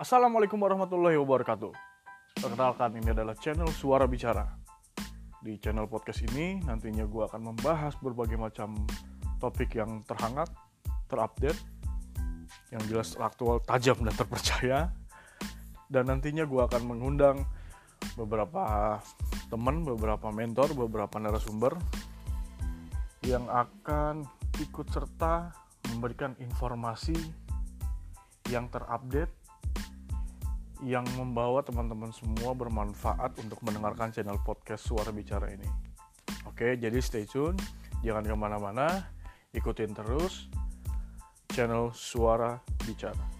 Assalamualaikum warahmatullahi wabarakatuh. Perkenalkan ini adalah channel Suara Bicara. Di channel podcast ini nantinya gue akan membahas berbagai macam topik yang terhangat, terupdate, yang jelas aktual, tajam dan terpercaya. Dan nantinya gue akan mengundang beberapa teman, beberapa mentor, beberapa narasumber yang akan ikut serta memberikan informasi yang terupdate yang membawa teman-teman semua bermanfaat untuk mendengarkan channel podcast Suara Bicara ini. Oke, jadi stay tune, jangan ke mana-mana, ikutin terus channel Suara Bicara.